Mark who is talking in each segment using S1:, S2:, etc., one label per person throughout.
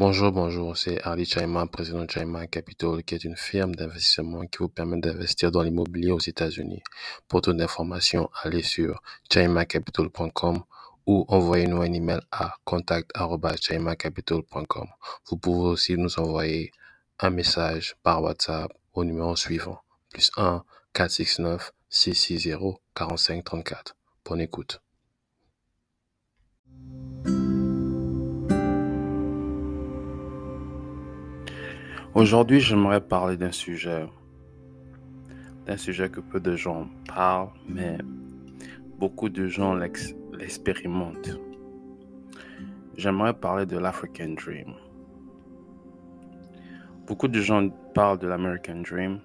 S1: Bonjour, bonjour, c'est Ali Chaima, président de Chaima Capital, qui est une firme d'investissement qui vous permet d'investir dans l'immobilier aux États-Unis. Pour toute information, allez sur chaimacapital.com ou envoyez-nous un email à contact.chaimacapital.com. Vous pouvez aussi nous envoyer un message par WhatsApp au numéro suivant, plus 1 469 660 4534. Bonne écoute. Aujourd'hui, j'aimerais parler d'un sujet, d'un sujet que peu de gens parlent, mais beaucoup de gens l'expérimentent. J'aimerais parler de l'African Dream. Beaucoup de gens parlent de l'American Dream,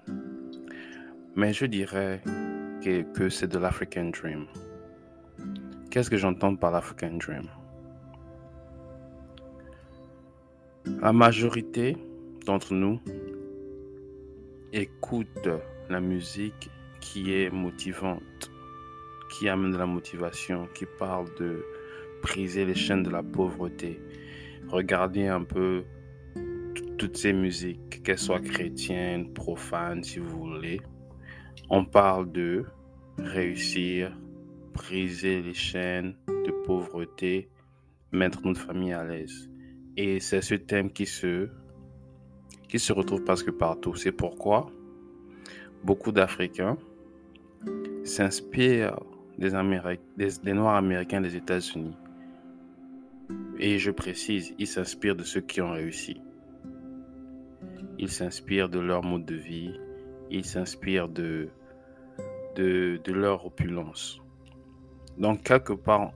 S1: mais je dirais que, que c'est de l'African Dream. Qu'est-ce que j'entends par l'African Dream? La majorité d'entre nous écoutent la musique qui est motivante, qui amène de la motivation, qui parle de briser les chaînes de la pauvreté. Regardez un peu toutes ces musiques, qu'elles soient chrétiennes, profanes, si vous voulez. On parle de réussir, briser les chaînes de pauvreté, mettre notre famille à l'aise. Et c'est ce thème qui se qui se retrouve presque partout. C'est pourquoi beaucoup d'Africains s'inspirent des, des, Noirs américains des États-Unis. Et je précise, ils s'inspirent de ceux qui ont réussi. Ils s'inspirent de leur mode de vie. Ils s'inspirent de, de, de, leur opulence. Donc, quelque part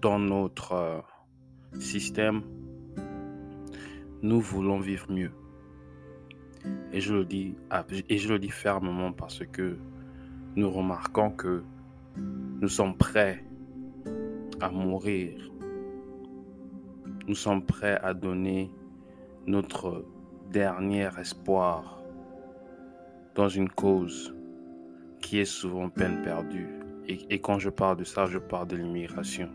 S1: dans notre euh, système, nous voulons vivre mieux. Et je le dis, et je le dis fermement parce que nous remarquons que nous sommes prêts à mourir. Nous sommes prêts à donner notre dernier espoir dans une cause qui est souvent peine perdue. Et, et, quand je parle de ça, je parle de l'immigration.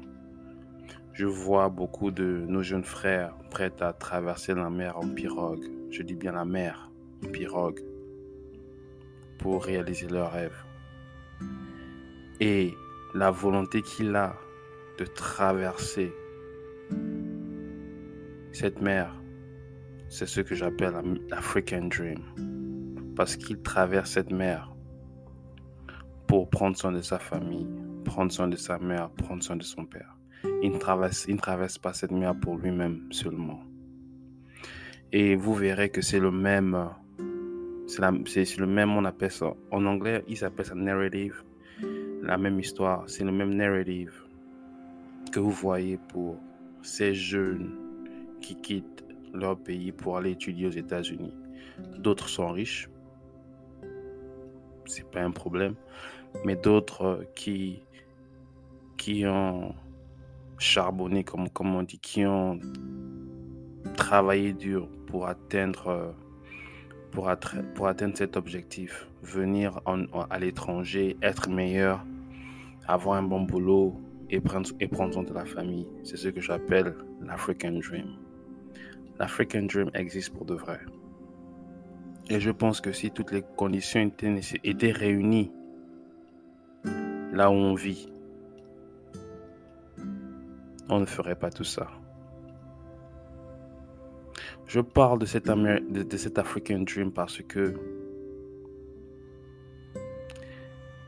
S1: Je vois beaucoup de nos jeunes frères prêts à traverser la mer en pirogue. Je dis bien la mer pirogue pour réaliser leur rêve. Et la volonté qu'il a de traverser cette mer, c'est ce que j'appelle l'African Dream. Parce qu'il traverse cette mer pour prendre soin de sa famille, prendre soin de sa mère, prendre soin de son père. Il ne traverse, il ne traverse pas cette mer pour lui-même seulement. Et vous verrez que c'est le même c'est le même, on appelle ça. En anglais, ils appellent ça narrative. La même histoire, c'est le même narrative que vous voyez pour ces jeunes qui quittent leur pays pour aller étudier aux États-Unis. D'autres sont riches, c'est pas un problème, mais d'autres qui qui ont charbonné, comme, comme on dit, qui ont travaillé dur pour atteindre pour, atteindre cet objectif, venir à l'étranger, être meilleur, avoir un bon boulot et prendre, et prendre soin de la famille. C'est ce que j'appelle l'African Dream. L'African Dream existe pour de vrai. Et je pense que si toutes les conditions étaient réunies là où on vit, on ne ferait pas tout ça. Je parle de cet, de, cet African Dream parce que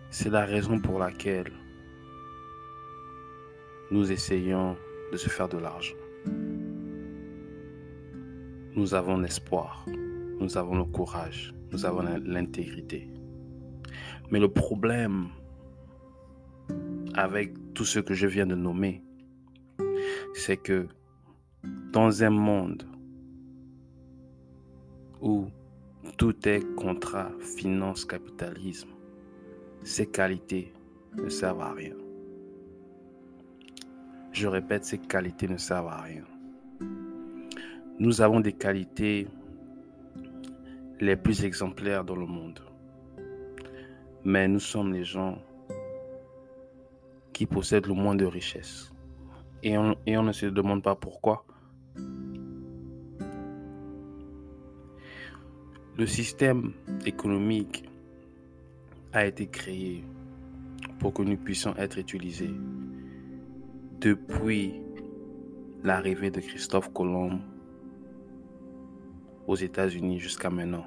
S1: c'est la raison pour laquelle nous essayons de se faire de l'argent. Nous avons l'espoir, nous avons le courage, nous avons l'intégrité. Mais le problème avec tout ce que je viens de nommer, c'est que dans un monde où tout est contrat, finance, capitalisme, ces qualités ne servent à rien. Je répète, ces qualités ne servent à rien. Nous avons des qualités les plus exemplaires dans le monde. Mais nous sommes les gens qui possèdent le moins de richesses. Et on, et on ne se demande pas pourquoi. Le système économique a été créé pour que nous puissions être utilisés depuis l'arrivée de Christophe Colomb aux États-Unis jusqu'à maintenant.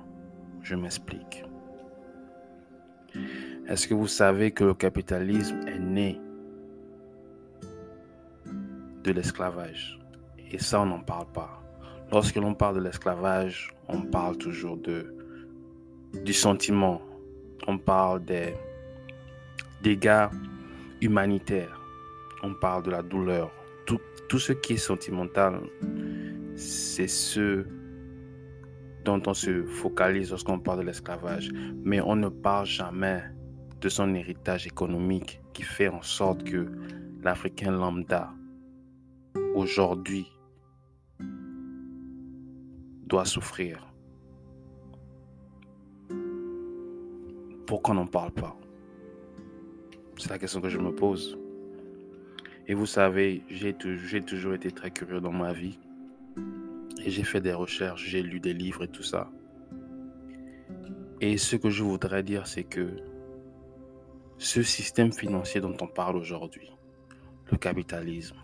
S1: Je m'explique. Est-ce que vous savez que le capitalisme est né de l'esclavage? Et ça, on n'en parle pas. Lorsque l'on parle de l'esclavage, on parle toujours de, du sentiment. On parle des dégâts humanitaires. On parle de la douleur. Tout, tout ce qui est sentimental, c'est ce dont on se focalise lorsqu'on parle de l'esclavage. Mais on ne parle jamais de son héritage économique qui fait en sorte que l'Africain lambda, aujourd'hui, souffrir. Pourquoi n'en parle pas C'est la question que je me pose. Et vous savez, j'ai toujours été très curieux dans ma vie. Et j'ai fait des recherches, j'ai lu des livres et tout ça. Et ce que je voudrais dire, c'est que ce système financier dont on parle aujourd'hui, le capitalisme,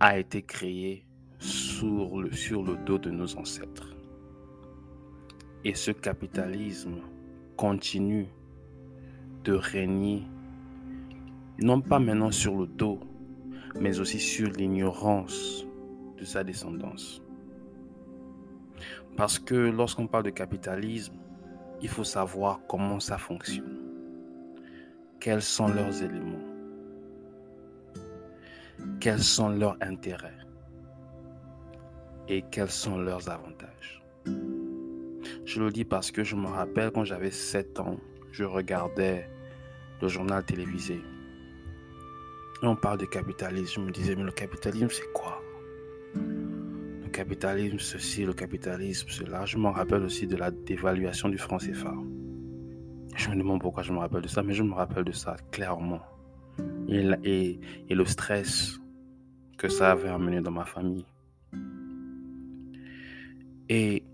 S1: a été créé sur le, dos de nos ancêtres. Et ce capitalisme continue de régner, non pas maintenant sur le dos, mais aussi sur l'ignorance de sa descendance. Parce que lorsqu'on parle de capitalisme, il faut savoir comment ça fonctionne. Quels sont leurs éléments? Quels sont leurs intérêts? Et quels sont leurs avantages Je le dis parce que je me rappelle quand j'avais 7 ans, je regardais le journal télévisé. On parle de capitalisme. Je me disais, mais le capitalisme, c'est quoi? Le capitalisme, ceci, le capitalisme, cela. Je me rappelle aussi de la dévaluation du franc CFA. Je me demande pourquoi je me rappelle de ça, mais je me rappelle de ça clairement. Et le stress que ça avait amené dans ma famille. Et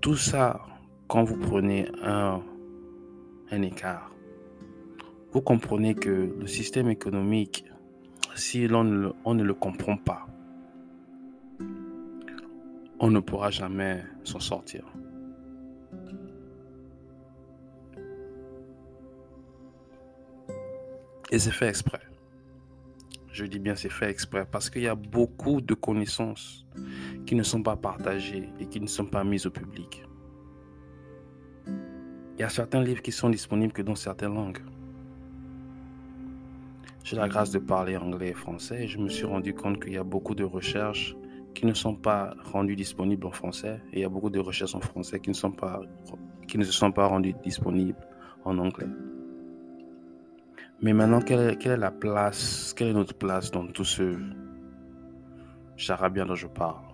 S1: tout ça, quand vous prenez un, un écart, vous comprenez que le système économique, si l'on on ne le comprend pas, on ne pourra jamais s'en sortir. Et c'est fait exprès. Je dis bien c'est fait exprès parce qu'il y a beaucoup de connaissances qui ne sont pas partagées et qui ne sont pas mises au public. Il y a certains livres qui sont disponibles que dans certaines langues. J'ai la grâce de parler anglais et français et je me suis rendu compte qu'il y a beaucoup de recherches qui ne sont pas rendues disponibles en français et il y a beaucoup de recherches en français qui ne, sont pas, qui ne se sont pas rendues disponibles en anglais. Mais maintenant, quelle est, la place, quelle est notre place dans tout ce charabia dont je parle?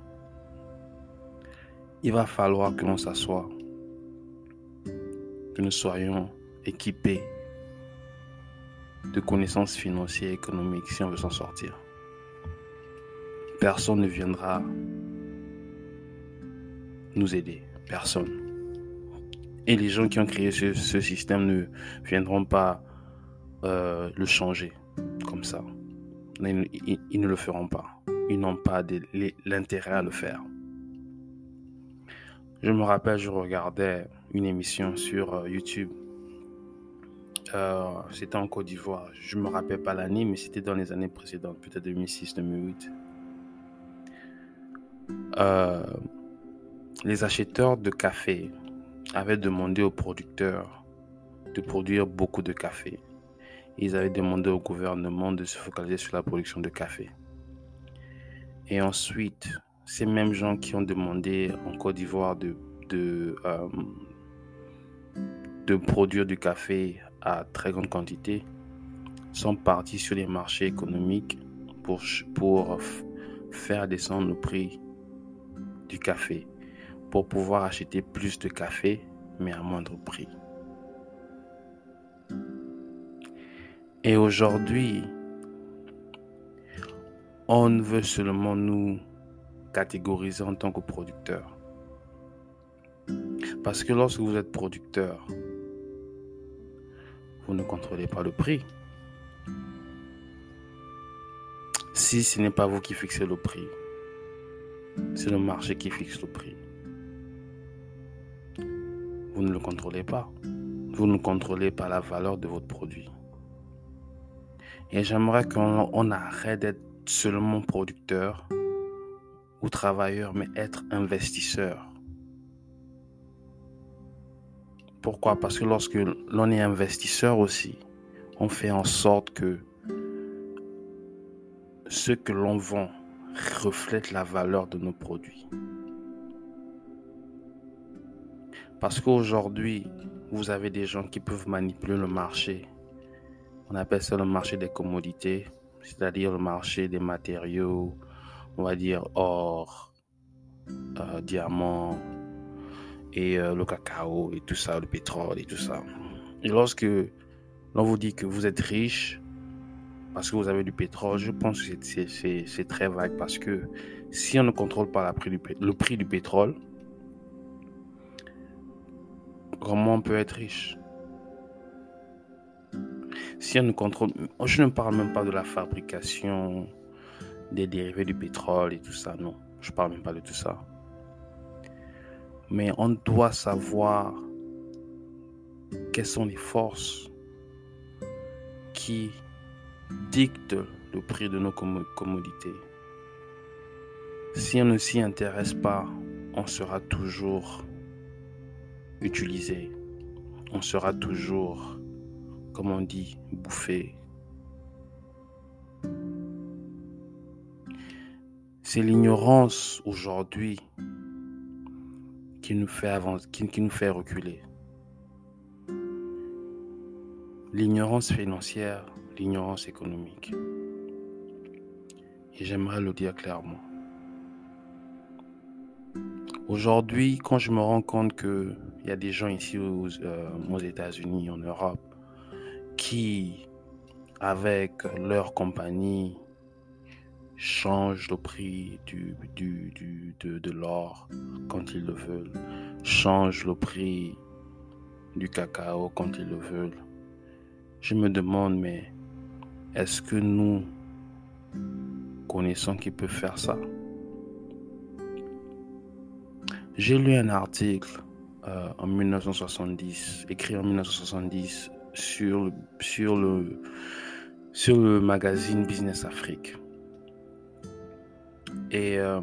S1: Il va falloir que l'on s'assoie, que nous soyons équipés de connaissances financières et économiques si on veut s'en sortir. Personne ne viendra nous aider. Personne. Et les gens qui ont créé ce, système ne viendront pas euh, le changer comme ça. Ils, ne le feront pas. Ils n'ont pas l'intérêt à le faire. Je me rappelle, je regardais une émission sur euh, YouTube. Euh, c'était en Côte d'Ivoire. Je ne me rappelle pas l'année, mais c'était dans les années précédentes, peut-être 2006, 2008. les acheteurs de café avaient demandé aux producteurs de produire beaucoup de café ils avaient demandé au gouvernement de se focaliser sur la production de café. Et ensuite, ces mêmes gens qui ont demandé en Côte d'Ivoire de, de, euh, de produire du café à très grande quantité sont partis sur les marchés économiques pour, pour faire descendre le prix du café, pour pouvoir acheter plus de café, mais à moindre prix. Et aujourd'hui, on veut seulement nous catégoriser en tant que producteurs. Parce que lorsque vous êtes producteur, vous ne contrôlez pas le prix. Si ce n'est pas vous qui fixez le prix, c'est le marché qui fixe le prix. Vous ne le contrôlez pas. Vous ne contrôlez pas la valeur de votre produit. Et j'aimerais qu'on arrête d'être seulement producteur ou travailleur, mais être investisseur. Pourquoi? Parce que lorsque l'on est investisseur aussi, on fait en sorte que ce que l'on vend reflète la valeur de nos produits. Parce qu'aujourd'hui, vous avez des gens qui peuvent manipuler le marché. On appelle ça le marché des commodités, c'est-à-dire le marché des matériaux, on va dire or, euh, diamant et euh, le cacao et tout ça, le pétrole et tout ça. Lorsque l'on vous dit que vous êtes riche parce que vous avez du pétrole, je pense que c'est très vague parce que si on ne contrôle pas le prix du pétrole, Comment on peut être riche? Si on ne contrôle... Je ne parle même pas de la fabrication des dérivés du pétrole et tout ça, non. Je ne parle même pas de tout ça. Mais on doit savoir quelles sont les forces qui dictent le prix de nos commodités. Si on ne s'y intéresse pas, on sera toujours utilisé, on sera toujours, comme on dit, bouffé. C'est l'ignorance aujourd'hui qui nous fait avancer, qui, nous fait reculer. L'ignorance financière, l'ignorance économique. Et j'aimerais le dire clairement. Aujourd'hui, quand je me rends compte qu'il y a des gens ici euh, aux, États-Unis, en Europe, qui, avec leur compagnie, changent le prix du, de, de l'or quand ils le veulent, changent le prix du cacao quand ils le veulent. Je me demande, mais est-ce que nous connaissons qui peut faire ça? J'ai lu un article euh, en 1970, écrit en 1970, sur, sur, le, sur le magazine Business Afrique. Et euh,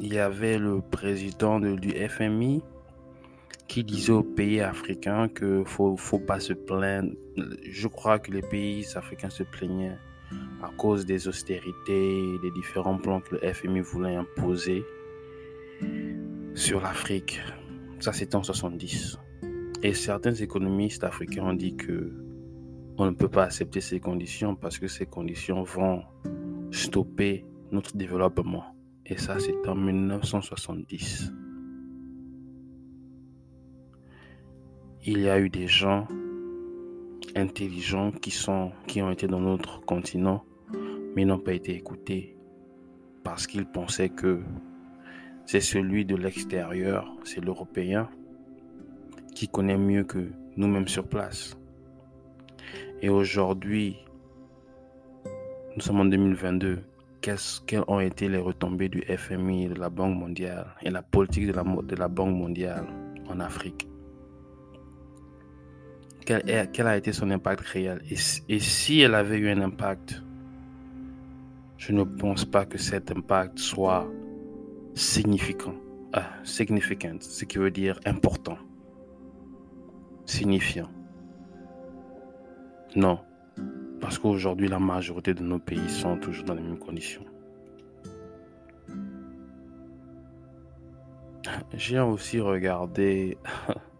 S1: il y avait le président du FMI qui disait aux pays africains qu'il ne faut, faut pas se plaindre. Je crois que les pays africains se plaignaient à cause des austérités, des différents plans que le FMI voulait imposer sur l'Afrique. Ça, c'était en 70. Et certains économistes africains ont dit que on ne peut pas accepter ces conditions parce que ces conditions vont stopper notre développement. Et ça, c'est en 1970. Il y a eu des gens intelligents qui, sont, qui ont été dans notre continent, mais n'ont pas été écoutés parce qu'ils pensaient que c'est celui de l'extérieur, c'est l'Européen qui connaît mieux que nous-mêmes sur place. Et aujourd'hui, nous sommes en 2022. Quelles ont été les retombées du FMI, de la Banque mondiale et la politique de la, Banque mondiale en Afrique? Quel, a été son impact réel? Et, et si elle avait eu un impact, je ne pense pas que cet impact soit significant, euh, significant, ce qui veut dire important, signifiant. Non, parce qu'aujourd'hui la majorité de nos pays sont toujours dans les mêmes conditions. J'ai aussi regardé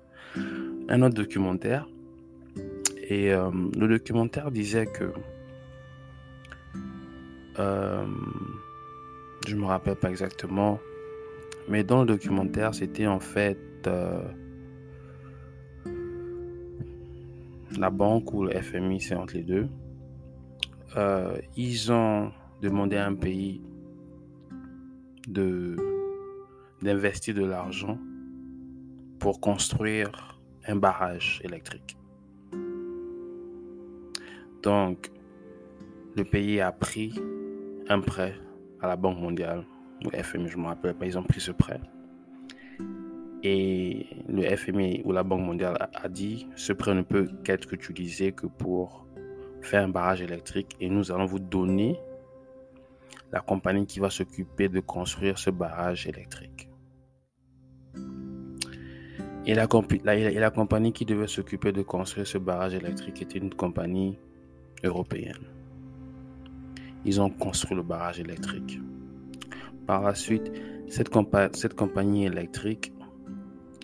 S1: un autre documentaire et euh, le documentaire disait que euh, je me rappelle pas exactement. Mais dans le documentaire, c'était en fait euh, la banque ou le FMI, c'est entre les deux. Euh, ils ont demandé à un pays de d'investir de l'argent pour construire un barrage électrique. Donc, le pays a pris un prêt à la Banque mondiale, ou FMI, je ne me rappelle pas, ils ont pris ce prêt. Et le FMI ou la Banque mondiale a dit, ce prêt ne peut qu'être utilisé que pour faire un barrage électrique et nous allons vous donner la compagnie qui va s'occuper de construire ce barrage électrique. Et la, et la compagnie qui devait s'occuper de construire ce barrage électrique était une compagnie européenne. Ils ont construit le barrage électrique. Par la suite, cette, cette compagnie électrique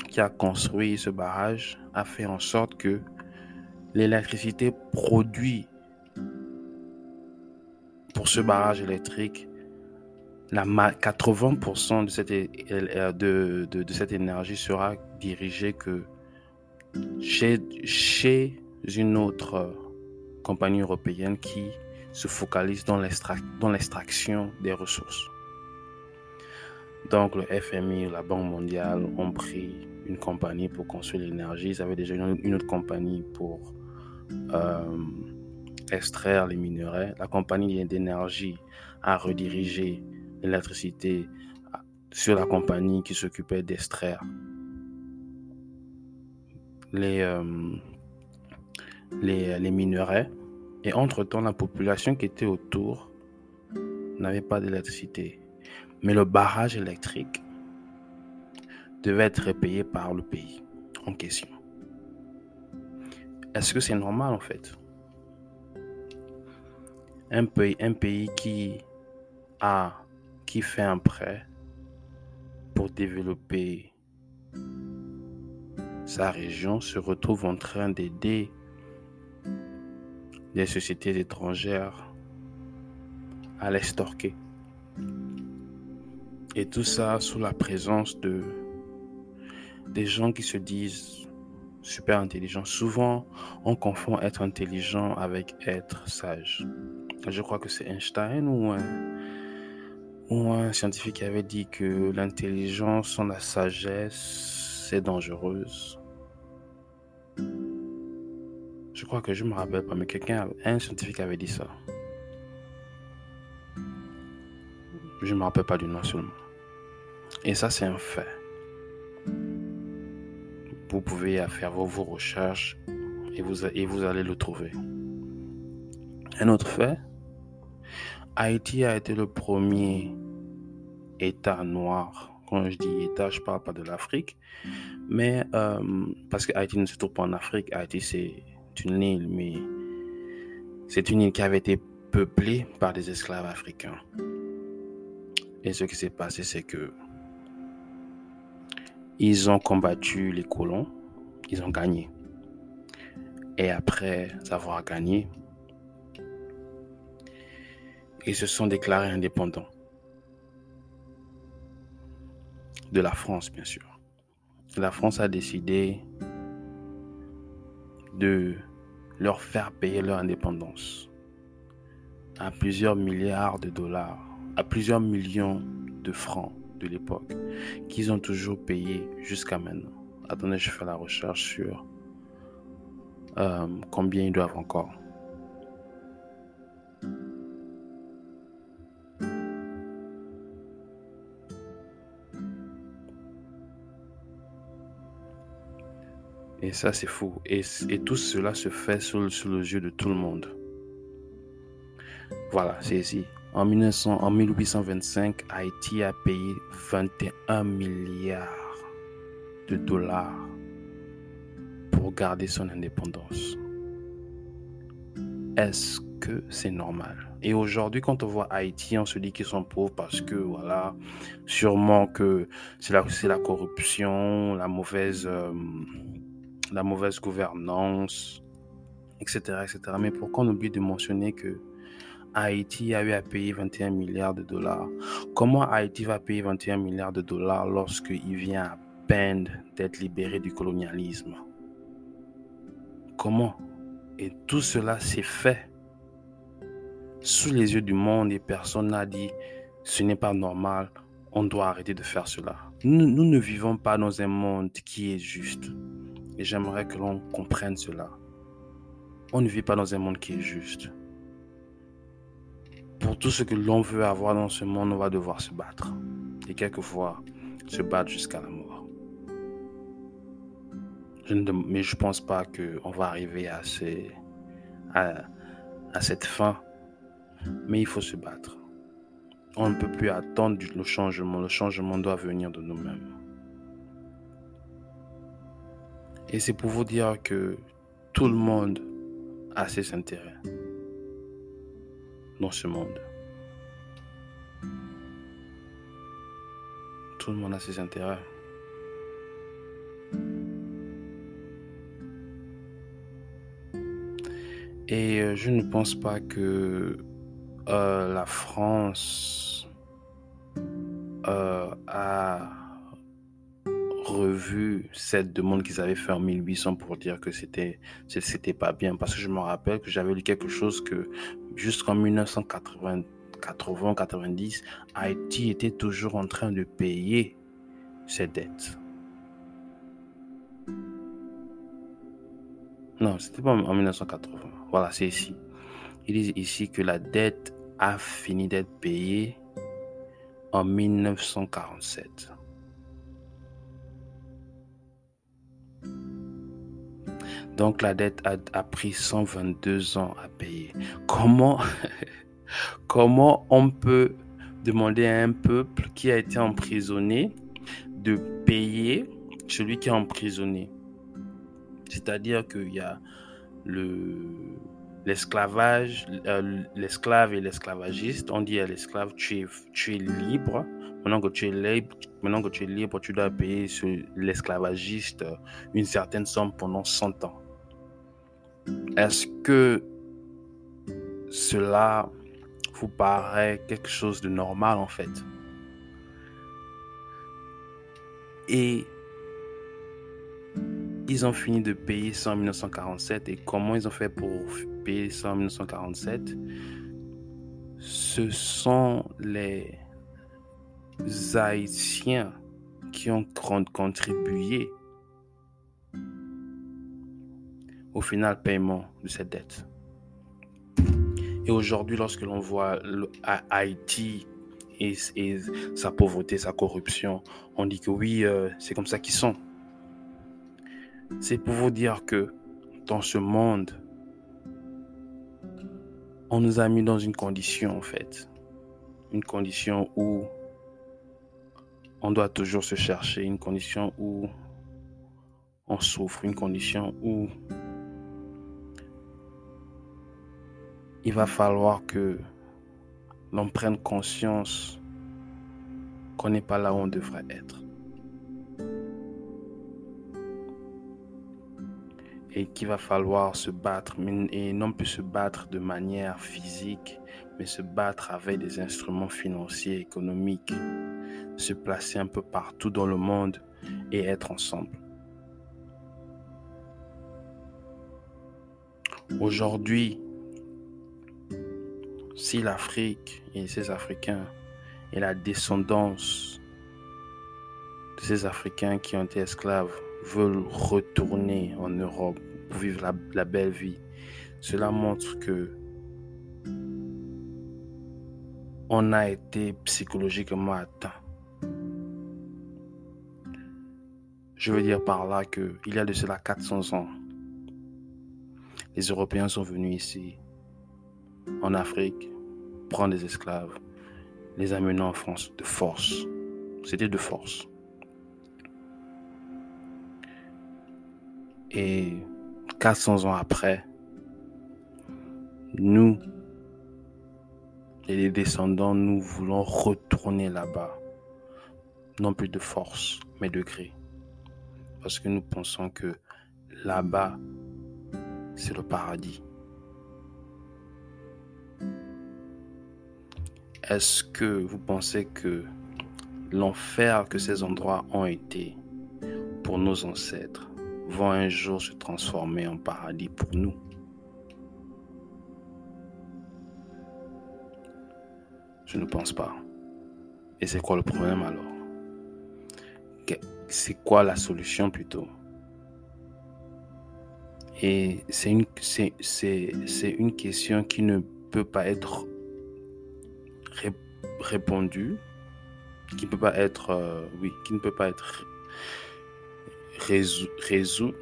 S1: qui a construit ce barrage a fait en sorte que l'électricité produite pour ce barrage électrique, la 80% de cette, de, de, cette énergie sera dirigée que chez, chez une autre compagnie européenne qui se focalise dans l'extraction des ressources. Donc le FMI, la Banque mondiale ont pris une compagnie pour construire l'énergie. Ils avaient déjà une, autre compagnie pour euh, extraire les minerais. La compagnie d'énergie a redirigé l'électricité sur la compagnie qui s'occupait d'extraire les, euh, les minerais. Et entre-temps, la population qui était autour n'avait pas d'électricité. Mais le barrage électrique devait être payé par le pays en question. Est-ce que c'est normal en fait? Un pays, un pays qui a qui fait un prêt pour développer sa région se retrouve en train d'aider des sociétés étrangères à l'estorquer. Et tout ça sous la présence de des gens qui se disent super intelligents. Souvent, on confond être intelligent avec être sage. Je crois que c'est Einstein ou un, ou un scientifique qui avait dit que l'intelligence sans la sagesse, c'est dangereuse. Je crois que je me rappelle pas, mais quelqu'un, un scientifique avait dit ça. Je ne me rappelle pas du nom seulement. Et ça, c'est un fait. Vous pouvez faire vos, recherches et vous, et vous allez le trouver. Un autre fait, Haïti a été le premier État noir. Quand je dis État, je parle pas de l'Afrique, mais euh, parce que Haïti ne se trouve pas en Afrique, Haïti c'est une île, mais c'est une île qui avait été peuplée par des esclaves africains. Et ce qui s'est passé, c'est que ils ont combattu les colons, ils ont gagné. Et après avoir gagné, ils se sont déclarés indépendants. De la France, bien sûr. La France a décidé de leur faire payer leur indépendance à plusieurs milliards de dollars, à plusieurs millions de francs de l'époque, qu'ils ont toujours payé jusqu'à maintenant. Attendez, je fais la recherche sur euh, combien ils doivent encore. Et ça, c'est fou. Et, tout cela se fait sous, sous les yeux de tout le monde. Voilà, c'est ici. En, 1900, en 1825, Haïti a payé 21 milliards de dollars pour garder son indépendance. Est-ce que c'est normal? Et aujourd'hui, quand on voit Haïti, on se dit qu'ils sont pauvres parce que, voilà, sûrement que c'est la, la corruption, la mauvaise, euh, la mauvaise gouvernance, etc., etc. Mais pourquoi on oublie de mentionner que Haïti a eu à payer 21 milliards de dollars? Comment Haïti va payer 21 milliards de dollars lorsqu'il vient à peine d'être libéré du colonialisme? Comment? Et tout cela s'est fait sous les yeux du monde et personne n'a dit ce n'est pas normal, on doit arrêter de faire cela. Nous, nous ne vivons pas dans un monde qui est juste. Et j'aimerais que l'on comprenne cela. On ne vit pas dans un monde qui est juste. Pour tout ce que l'on veut avoir dans ce monde, on va devoir se battre. Et quelquefois, se battre jusqu'à la mort. Mais je ne pense pas qu'on va arriver à cette fin. Mais il faut se battre. On ne peut plus attendre le changement. Le changement doit venir de nous-mêmes. Et c'est pour vous dire que tout le monde a ses intérêts dans ce monde. Tout le monde a ses intérêts. Et euh, je ne pense pas que euh, la France euh, a revu cette demande qu'ils avaient fait en 1800 pour dire que c'était c'était pas bien parce que je me rappelle que j'avais lu quelque chose que jusqu'en 1980 80 90 Haïti était toujours en train de payer ses dettes. Non, c'était pas en 1980. Voilà, c'est ici. Il dit ici que la dette a fini d'être payée en 1947. Donc la dette a, pris 122 ans à payer. Comment, comment on peut demander à un peuple qui a été emprisonné de payer celui qui est emprisonné? C'est-à-dire qu'il y a le, l'esclavage, euh, l'esclave et l'esclavagiste. On dit à l'esclave, tu es, tu es libre. Maintenant que tu es libre, maintenant que tu es libre, tu dois payer l'esclavagiste une certaine somme pendant 100 ans. Est-ce que cela vous paraît quelque chose de normal en fait? Et ils ont fini de payer ça en 1947 et comment ils ont fait pour payer ça en 1947 Ce sont les Haïtiens qui ont contribué au final paiement de cette dette. Et aujourd'hui, lorsque l'on voit Haïti et, sa pauvreté, sa corruption, on dit que oui, euh, c'est comme ça qu'ils sont. C'est pour vous dire que dans ce monde, on nous a mis dans une condition en fait. Une condition où on doit toujours se chercher, une condition où on souffre, une condition où il va falloir que l'on prenne conscience qu'on n'est pas là où on devrait être. Et qu'il va falloir se battre, et non plus se battre de manière physique, mais se battre avec des instruments financiers, économiques, se placer un peu partout dans le monde et être ensemble. Aujourd'hui, si l'Afrique et ses Africains et la descendance de ces Africains qui ont été esclaves veulent retourner en Europe pour vivre la, belle vie, cela montre que on a été psychologiquement atteint. Je veux dire par là qu'il y a de cela 400 ans, les Européens sont venus ici, en Afrique, prendre des esclaves, les amenant en France de force. C'était de force. Et 400 ans après, nous, et les descendants, nous voulons retourner là-bas. Non plus de force, mais de gré. Parce que nous pensons que là-bas, c'est le paradis. Est-ce que vous pensez que l'enfer que ces endroits ont été pour nos ancêtres vont un jour se transformer en paradis pour nous? Je ne pense pas. Et c'est quoi le problème alors? C'est quoi la solution plutôt? Et c'est une, c'est, une question qui ne peut pas être répondue, qui peut pas être, euh, oui, qui ne peut pas être résout,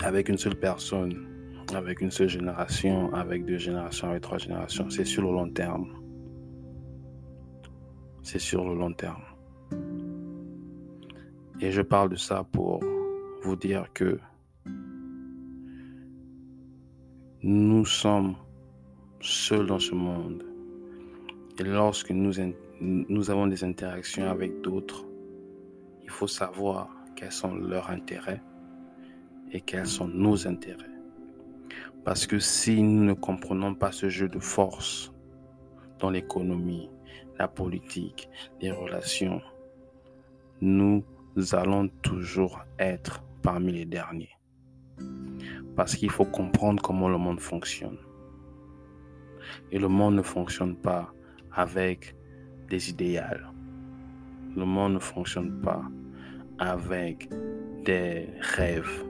S1: avec une seule personne, avec une seule génération, avec deux générations, avec trois générations. C'est sur le long terme. C'est sur le long terme. Et je parle de ça pour vous dire que nous sommes seuls dans ce monde. Et lorsque nous, nous avons des interactions avec d'autres, il faut savoir quels sont leurs intérêts et quels sont nos intérêts. Parce que si nous ne comprenons pas ce jeu de force dans l'économie, la politique, les relations, nous allons toujours être parmi les derniers. Parce qu'il faut comprendre comment le monde fonctionne. Et le monde ne fonctionne pas avec des idéaux. Le monde ne fonctionne pas avec des rêves.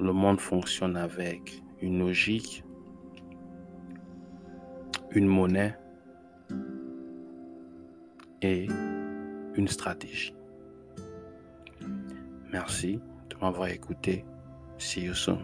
S1: Le monde fonctionne avec une logique, une monnaie et une stratégie. Merci de m'avoir écouté. See you soon.